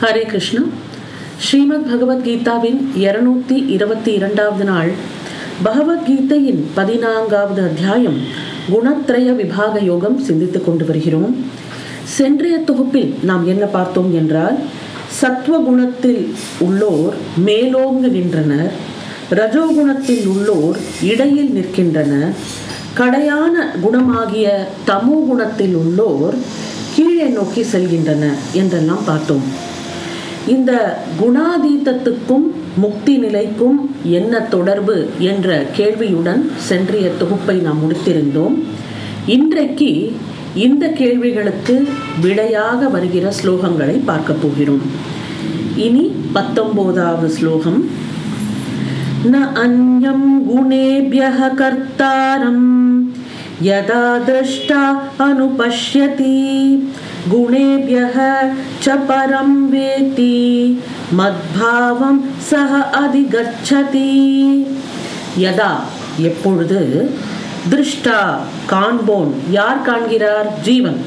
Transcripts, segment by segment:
ஹரே கிருஷ்ணா. ஸ்ரீமத் பகவத்கீதாவின் இருநூத்தி இருபத்தி இரண்டாவது நாள். பகவத்கீதையின் பதினான்காவது அத்தியாயம் குணத்ரய விபாக யோகம் சிந்தித்துக் கொண்டு வருகிறோம். சென்றைய தொகுப்பில் நாம் என்ன பார்த்தோம் என்றால் சத்வகுணத்தில் உள்ளோர் மேலோங்கு நின்றனர் ரஜோகுணத்தில் உள்ளோர் இடையில் நிற்கின்றனர் கடையான குணமாகிய தமோ குணத்தில் உள்ளோர் கீழே நோக்கி செல்கின்றன என்றெல்லாம் பார்த்தோம். இந்த குணாதீதத்துக்கும் முக்தி நிலைக்கும் என்ன தொடர்பு என்ற கேள்வியுடன் சென்றைய தொகுப்பை நாம் முடித்திருந்தோம் இன்றைக்கு இந்த கேள்விகளுக்கு விடையாக வருகிற ஸ்லோகங்களை பார்க்க போகிறோம் இனி பத்தொன்பதாவது ஸ்லோகம் न अन्यं गुणेभ्यः कर्तारं यदा द्रष्टा अनुपश्यति गुणेभ्यः च परं वेति மத்பாவம் சக அதிகச்சதி யதா எப்பொழுது திருஷ்டா காண்போன் யார் காண்கிறார் ஜீவன்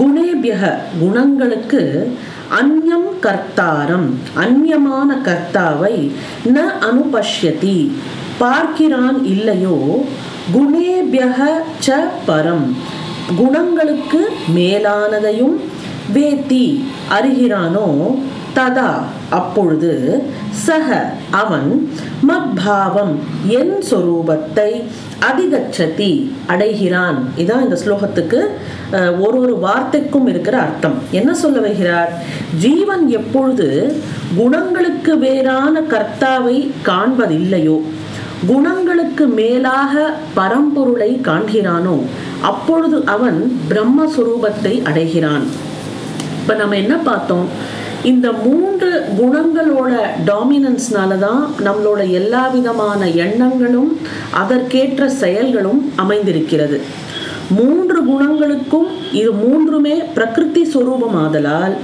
குணேபியக குணங்களுக்கு அந்யம் கர்த்தாரம் அந்யமான கர்த்தாவை ந அனுபஷ்யதி பார்க்கிறான் இல்லையோ குணேபியக ச பரம் குணங்களுக்கு மேலானதையும் வேத்தி அறிகிறானோ ததா. அப்பொழுது சக அவன் மத்பாவம் என் சொரூபத்தை அதிகச்சதி அடைகிறான். இதான் இந்த ஸ்லோகத்துக்கு ஒரு ஒரு வார்த்தைக்கும் இருக்கிற அர்த்தம். என்ன சொல்ல வைகிறார் ஜீவன் எப்பொழுது குணங்களுக்கு வேறான கர்த்தாவை காண்பதில்லையோ குணங்களுக்கு மேலாக பரம்பொருளை காண்கிறானோ அப்பொழுது அவன் பிரம்மஸ்வரூபத்தை அடைகிறான். இப்ப நம்ம என்ன பார்த்தோம்? இந்த மூன்று குணங்களோட டாமினன்ஸ்னால தான் நம்மளோட எல்லா விதமான எண்ணங்களும் அதற்கேற்ற செயல்களும் அமைந்திருக்கிறது. மூன்று குணங்களுக்கும் இது மூன்றுமே பிரகிருதி ஆதலால்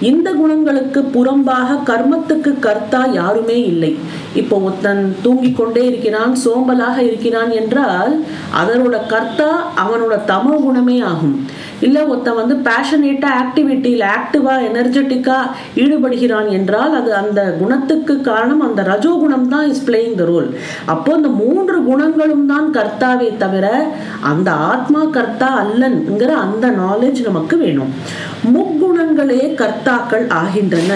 இந்த குணங்களுக்கு புறம்பாக கர்மத்துக்கு கர்த்தா யாருமே இல்லை. இப்போ ஒருத்தன் தூங்கிக் கொண்டே இருக்கிறான் சோம்பலாக இருக்கிறான் என்றால் அதனோட கர்த்தா அவனோட தமோ குணமே ஆகும். இல்லை ஒருத்தன் வந்து பேஷனேட்டாக ஆக்டிவிட்டியில் ஆக்டிவாக எனர்ஜெட்டிக்காக ஈடுபடுகிறான் என்றால் அது அந்த குணத்துக்கு காரணம் அந்த ரஜோகுணம் தான் இஸ் பிளேயிங் த ரோல் அப்போ அந்த மூன்று குணங்களும் தான் கர்த்தாவே தவிர அந்த ஆத்மா கர்த்தா அல்லன்ங்கிற அந்த நாலேஜ் நமக்கு வேணும். முக்குணங்களே கர்த்தாக்கள் ஆகின்றன.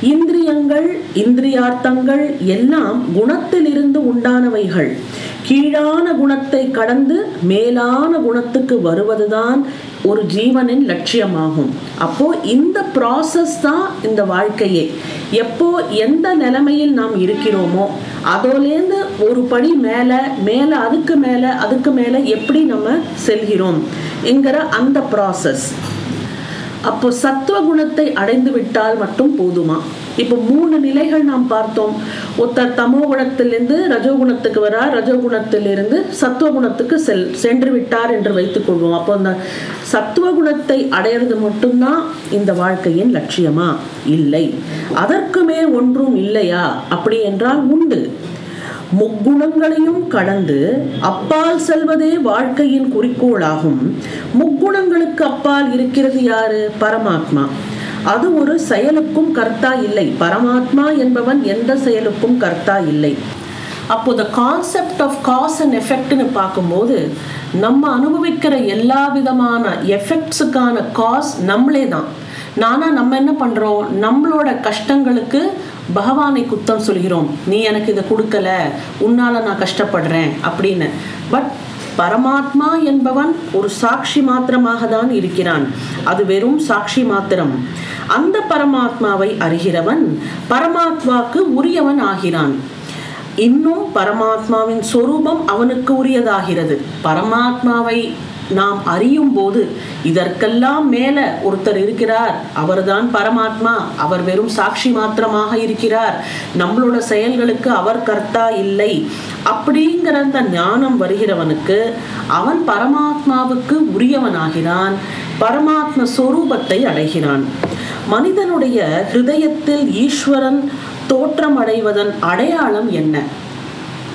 இந்திரியங்கள் இந்திரியார்த்தங்கள் எல்லாம் குணத்திலிருந்து உண்டானவைகள். கீழான குணத்தை கடந்து மேலான குணத்துக்கு வருவதுதான் ஒரு ஜீவனின் லட்சியமாகும். அப்போ இந்த ப்ராசஸ் தான் இந்த வாழ்க்கையே. எப்போ எந்த நிலைமையில் நாம் இருக்கிறோமோ அதோலேருந்து ஒரு படி மேலே மேலே அதுக்கு மேலே அதுக்கு மேலே எப்படி நம்ம செல்கிறோம் என்கிற அந்த ப்ராசஸ் அப்போ சத்துவ குணத்தை அடைந்து விட்டால் மட்டும் போதுமா? இப்போ மூணு நிலைகள் நாம் பார்த்தோம். ஒருத்தர் தமோ குணத்திலிருந்து ரஜோகுணத்துக்கு வரார் ரஜோகுணத்திலிருந்து சத்துவ குணத்துக்கு செல் சென்று விட்டார் என்று வைத்துக் கொள்வோம். அப்போ அந்த சத்துவ குணத்தை அடையிறது மட்டும்தான் இந்த வாழ்க்கையின் லட்சியமா? இல்லை. அதற்குமே ஒன்றும் இல்லையா? அப்படி என்றால் உண்டு. முக்குணங்களையும் கடந்து அப்பால் செல்வதே வாழ்க்கையின் குறிக்கோளாகும். முக்குணங்களுக்கு அப்பால் இருக்கிறது யாரு? பரமாத்மா. அது ஒரு செயலுக்கும் கர்த்தா இல்லை. பரமாத்மா என்பவன் எந்த செயலுக்கும் கர்த்தா இல்லை. அப்போ the concept of cause and எஃபெக்ட்னு பார்க்கும்போது நம்ம அனுபவிக்கிற எல்லா விதமான எஃபெக்ட்ஸுக்கான காஸ் நம்மளே தான். நானா நம்ம என்ன பண்றோம்? நம்மளோட கஷ்டங்களுக்கு பகவானை குத்தம் சொல்கிறோம். நீ எனக்கு இதை கொடுக்கல. உன்னால நான் கஷ்டப்படுறேன். அப்படின்னு. பட் பரமாத்மா என்பவன் ஒரு சாட்சி மாத்திரமாக தான் இருக்கிறான். அது வெறும் சாட்சி மாத்திரம். அந்த பரமாத்மாவை அறிகிறவன் பரமாத்மாவுக்கு உரியவன் ஆகிறான். இன்னும் பரமாத்மாவின் சொரூபம் அவனுக்கு உரியதாகிறது. பரமாத்மாவை நாம் அறியும் போது இதற்கெல்லாம் மேல ஒருத்தர் இருக்கிறார். அவர்தான் பரமாத்மா. அவர் வெறும் சாட்சி மாத்திரமாக இருக்கிறார். நம்மளோட செயல்களுக்கு அவர் கர்த்தா இல்லை. அப்படிங்கிற அந்த ஞானம் வருகிறவனுக்கு அவன் பரமாத்மாவுக்கு உரியவனாகிறான். பரமாத்ம சொரூபத்தை அடைகிறான். மனிதனுடைய ஹிருதயத்தில் ஈஸ்வரன் தோற்றம் அடைவதன் அடையாளம் என்ன?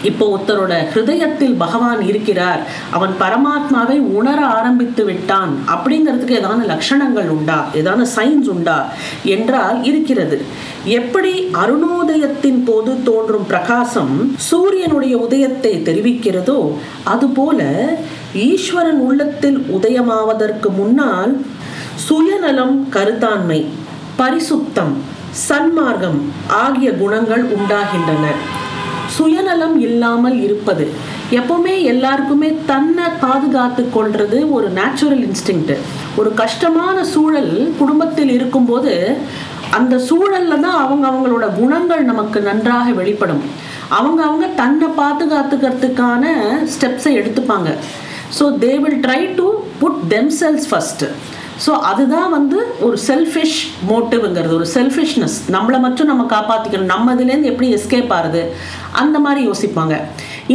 இப்போ ஒருத்தரோட ஹிருதயத்தில் பகவான் இருக்கிறார். அவன் பரமாத்மாவை உணர ஆரம்பித்து விட்டான். அப்படிங்கிறதுக்கு ஏதான லட்சணங்கள் உண்டா? ஏதான சைன்ஸ் உண்டா? என்றால் இருக்கிறது. எப்படி அருணோதயத்தின் போது தோன்றும் பிரகாசம் சூரியனுடைய உதயத்தை தெரிவிக்கிறதோ அதுபோல ஈஸ்வரன் உள்ளத்தில் உதயமாவதற்கு முன்னால் சுயநலம் கருத்தாண்மை பரிசுத்தம் சன்மார்க்கம் ஆகிய குணங்கள் உண்டாகின்றன. சுயநலம் இல்லாமல் இருப்பது. எப்பவுமே எல்லாருக்குமே தன்னை பாதுகாத்து கொள்றது ஒரு நேச்சுரல் இன்ஸ்டிங் ஒரு கஷ்டமான சூழல் குடும்பத்தில் இருக்கும்போது அந்த சூழல்ல தான் அவங்க அவங்களோட குணங்கள் நமக்கு நன்றாக வெளிப்படும். அவங்க அவங்க தன்னை பாதுகாத்துக்கிறதுக்கான ஸ்டெப்ஸை எடுத்துப்பாங்க. So they will try to put themselves first so அதுதான் வந்து ஒரு செல்ஃபிஷ் மோட்டிவ்ங்கிறது ஒரு செல்ஃபிஷ்னஸ் நம்மளை மட்டும் நம்ம காப்பாற்றிக்கணும் நம்ம இதுலேருந்து எப்படி எஸ்கேப் ஆகுது அந்த மாதிரி யோசிப்பாங்க.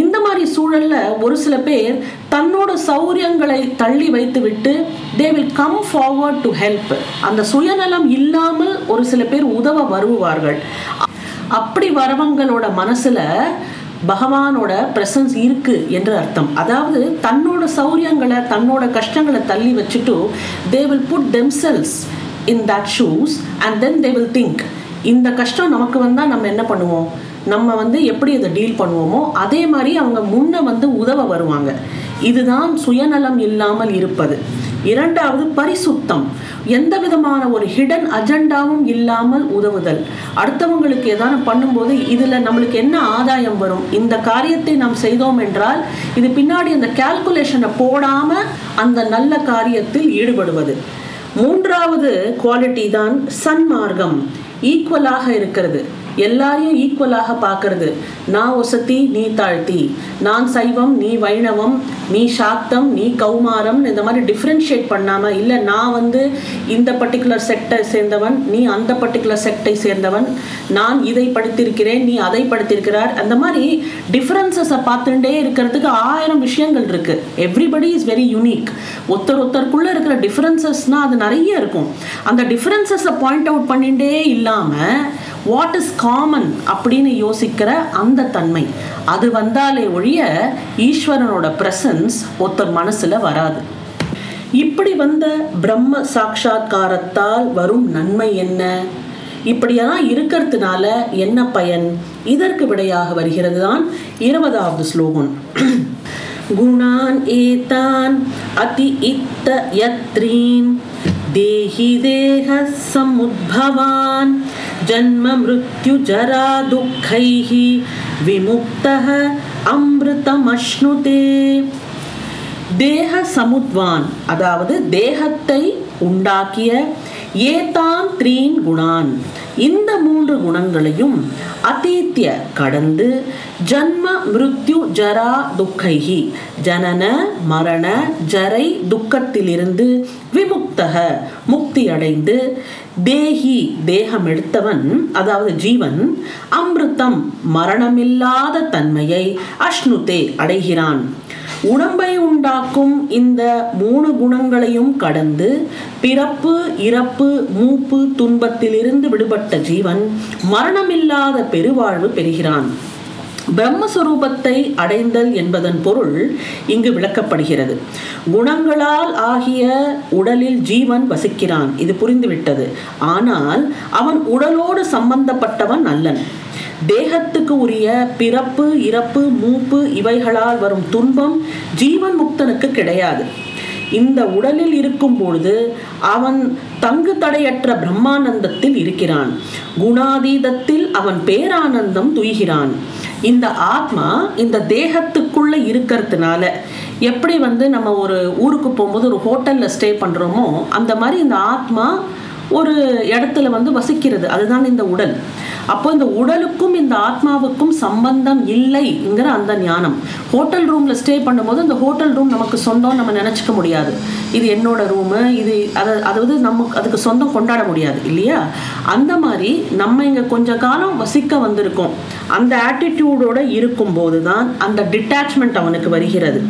இந்த மாதிரி சூழலில் ஒரு சில பேர் தன்னோட சௌரியங்களை தள்ளி வைத்து விட்டு they will come forward to help அந்த சுயநலம் இல்லாமல் ஒரு சில பேர் உதவ வருவார்கள். அப்படி வரவங்களோட மனசில் பகவானோட பிரசன்ஸ் இருக்கு என்று அர்த்தம். அதாவது தன்னோட சௌரியங்களை தன்னோட கஷ்டங்களை தள்ளி வச்சுட்டு they will put themselves in that shoes and then they will think இந்த கஷ்டம் நமக்கு வந்தால் நம்ம என்ன பண்ணுவோம்? நம்ம வந்து எப்படி இதை டீல் பண்ணுவோமோ அதே மாதிரி அவங்க முன்ன வந்து உதவ வருவாங்க. இதுதான் சுயநலம் இல்லாமல் இருப்பது. இரண்டாவது பரிசுத்தம். எந்த விதமான ஒரு ஹிடன் அஜெண்டாவும் இல்லாமல் உதவுதல். அடுத்தவங்களுக்கு ஏதாவது பண்ணும்போது இதில் நம்மளுக்கு என்ன ஆதாயம் வரும்? இந்த காரியத்தை நாம் செய்தோம் என்றால் இது பின்னாடி அந்த கால்குலேஷனை போடாமல் அந்த நல்ல காரியத்தில் ஈடுபடுவது. மூன்றாவது குவாலிட்டி தான் சன்மார்க்கம். ஈக்குவலாக இருக்கிறது. எல்லாரையும் ஈக்குவலாக பார்க்கறது. நான் ஒசத்தி நீ தாழ்த்தி. நான் சைவம் நீ வைணவம் நீ சாக்தம் நீ கௌமாரம் இந்த மாதிரி டிஃப்ரென்ஷியேட் பண்ணாமல் இல்லை நான் வந்து இந்த பர்டிகுலர் செக்டை சேர்ந்தவன் நீ அந்த பர்டிகுலர் செக்டை சேர்ந்தவன் நான் இதை படித்திருக்கிறேன் நீ அதை படித்திருக்கிறார் அந்த மாதிரி டிஃப்ரென்சஸை பார்த்துட்டே இருக்கிறதுக்கு ஆயிரம் விஷயங்கள் இருக்குது எவ்ரிபடி இஸ் வெரி யூனிக் ஒருத்தர் ஒருத்தருக்குள்ள இருக்கிற டிஃப்ரென்சஸ்னால் அது நிறைய இருக்கும். அந்த டிஃப்ரென்சஸை பாயிண்ட் அவுட் பண்ணிகிட்டே இல்லாமல் வாட் இஸ் காமன் அப்படின்னு யோசிக்கிற அந்த தன்மை. அது வந்தாலே ஒழிய ஈஸ்வரனோட பிரசன்ஸ் ஒருத்தர் மனசுல வராது. இப்படி வந்த பிரம்ம சாட்சா்காரத்தால் வரும் நன்மை என்ன? இப்படியெல்லாம் இருக்கிறதுனால என்ன பயன்? இதற்கு விடையாக வருகிறது தான் இருபதாவது ஸ்லோகம். குணான் ஏதான் அதி இத்த யத்ரீன். தேஹி தேக சமுத்பவான் ஜன்ம மிருத்யு ஜரா துக்கைः விமுக்தः அமிர்தமஷ்ணுதே தேக சமுத்வான் அதாவது தேகத்தை உண்டாக்கிய ஏதான் த்ரீன் குணான்। இந்த மூன்று குணங்களையும் அதீத்திய கடந்து ஜன்ம மிருத்யு ஜரா துக்கைகி ஜனன மரண ஜரை துக்கத்திலிருந்து விமுக்தக முக்தி அடைந்து தேகி தேகம் எடுத்தவன் அதாவது ஜீவன் அமிர்தம் மரணமில்லாத தன்மையை அஷ்ணுதே அடைகிறான். உடம்பை உண்டாக்கும் இந்த மூணு குணங்களையும் கடந்து பிறப்பு இறப்பு மூப்பு துன்பத்திலிருந்து விடுபட்ட ஜீவன் மரணமில்லாத பெருவாழ்வு பெறுகிறான். பிரம்மஸ்வரூபத்தை அடைந்தல் என்பதன் பொருள் இங்கு விளக்கப்படுகிறது. குணங்களால் ஆகிய உடலில் ஜீவன் வசிக்கிறான். இது புரிந்துவிட்டது. ஆனால் அவன் உடலோடு சம்பந்தப்பட்டவன் அல்லன். தேகத்துக்கு உரிய பிறப்பு இறப்பு மூப்பு இவைகளால் வரும் துன்பம் ஜீவன் முக்தனுக்கு கிடையாது. இந்த உடலில் இருக்கும் பொழுது அவன் தங்கு தடையற்ற பிரம்மானந்தத்தில் இருக்கிறான். குணாதீதத்தில் அவன் பேரானந்தம் துய்கிறான். இந்த ஆத்மா இந்த தேகத்துக்குள்ள இருக்கிறதுனால எப்படி வந்து நம்ம ஒரு ஊருக்கு போகும்போது ஒரு ஹோட்டல்ல ஸ்டே பண்றோமோ அந்த மாதிரி இந்த ஆத்மா ஒரு இடத்துல வந்து வசிக்கிறது. அதுதான் இந்த உடல். அப்போ இந்த உடலுக்கும் இந்த ஆத்மாவுக்கும் சம்பந்தம் இல்லைங்கிற அந்த ஞானம். ஹோட்டல் ரூம்ல ஸ்டே பண்ணும்போது இந்த ஹோட்டல் ரூம் நமக்கு சொந்தம் நம்ம நினச்சிக்க முடியாது. இது என்னோட ரூமு இது அதை அதாவது நமக்கு அதுக்கு சொந்தம் கொண்டாட முடியாது இல்லையா? அந்த மாதிரி நம்ம இங்கே கொஞ்ச காலம் வசிக்க வந்திருக்கோம். அந்த ஆட்டிடியூடோட இருக்கும்போது தான் அந்த டிட்டாச்மெண்ட் அவனுக்கு வருகிறது.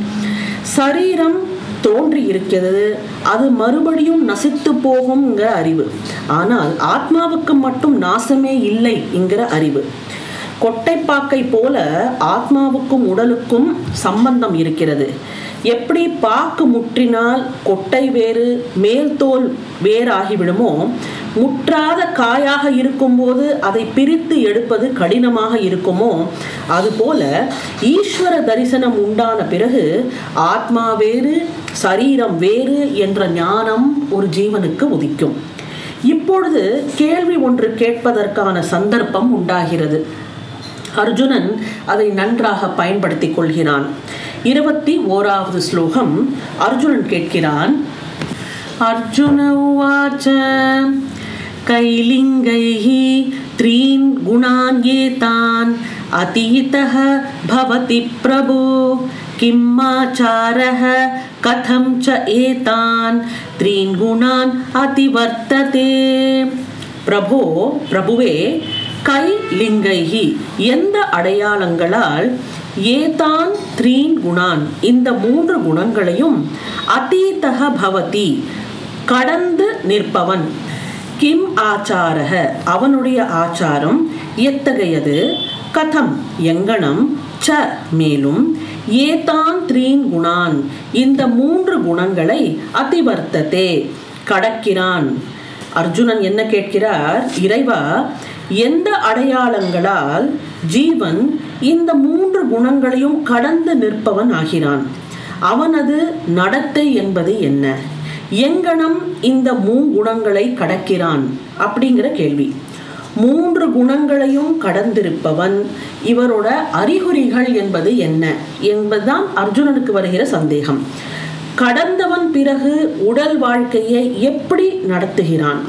சரீரம் தோன்றி இருக்கிறது அது மறுபடியும் நசித்து போகுங்கிற அறிவு. ஆனால் ஆத்மாவுக்கு மட்டும் நாசமே இல்லை என்கிற அறிவு. கொட்டைப்பாக்கை போல ஆத்மாவுக்கும் உடலுக்கும் சம்பந்தம் இருக்கிறது. எப்படி பாக்கு முற்றினால் கொட்டை வேறு மேல் தோல் வேறாகிவிடுமோ முற்றாத காயாக இருக்கும்போது அதை பிரித்து எடுப்பது கடினமாக இருக்குமோ? அதுபோல ஈஸ்வர தரிசனம் உண்டான பிறகு ஆத்மா வேறு சரீரம் வேறு என்ற ஞானம் ஒரு ஜீவனுக்கு உதிக்கும். இப்பொழுது கேள்வி ஒன்று கேட்பதற்கான சந்தர்ப்பம் உண்டாகிறது. அர்ஜுனன் அதை நன்றாக பயன்படுத்திக் கொள்கிறான். இருபத்தி ஓராவது ஸ்லோகம் அர்ஜுனன் கேட்கிறான். அர்ஜுன உவாச்ச कैलिङ्गैः त्रीन् गुणान् एतान् अतीतः भवति प्रभो किमाचारः कथं च एतान् त्रीन् गुणान् अतिवर्तते பிரபோ பிரபுவே கை லிங்கைஹி எந்த அடையாளங்களால் ஏதான் த்ரீன் குணான் இந்த மூன்று குணங்களையும் அதீதக பவதி கடந்து நிற்பவன் கிம் ஆச்சாரக? அவனுடைய ஆச்சாரம் எத்தகையது? கதம் எங்கனம் ச மேலும் ஏதான் த்ரீன் குணான் இந்த மூன்று குணங்களை அதிவர்த்ததே. கடக்கிறான். அர்ஜுனன் என்ன கேட்கிறார்? இறைவா எந்த அடையாளங்களால் ஜீவன் இந்த மூன்று குணங்களையும் கடந்து நிற்பவன் ஆகிறான்? அவனது நடத்தை என்பது என்ன? எங்கனம் இந்த மூங்குணங்களை கடக்கிறான்? அப்படிங்கிற கேள்வி. மூன்று குணங்களையும் கடந்திருப்பவன் இவரோட அறிகுறிகள் என்பது என்ன? என்பதுதான் அர்ஜுனனுக்கு வருகிற சந்தேகம். கடந்தவன் பிறகு உடல் வாழ்க்கையை எப்படி நடத்துகிறான்?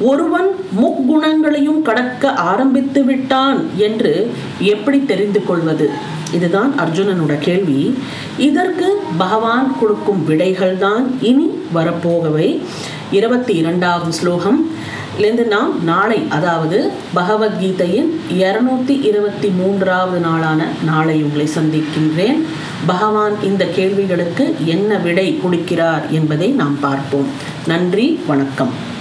ஒருவன் முக்குணங்களையும் கடக்க ஆரம்பித்து விட்டான் என்று எப்படி தெரிந்து கொள்வது? இதுதான் அர்ஜுனனோட கேள்வி. இதற்கு பகவான் கொடுக்கும் விடைகள் தான் இனி வரப்போகவை. இருபத்தி இரண்டாவது ஸ்லோகம். இருந்து நாம் நாளை அதாவது பகவத்கீதையின் இருநூத்தி இருபத்தி மூன்றாவது நாளான நாளை உங்களை சந்திக்கின்றேன். பகவான் இந்த கேள்விகளுக்கு என்ன விடை கொடுக்கிறார் என்பதை நாம் பார்ப்போம். நன்றி வணக்கம்.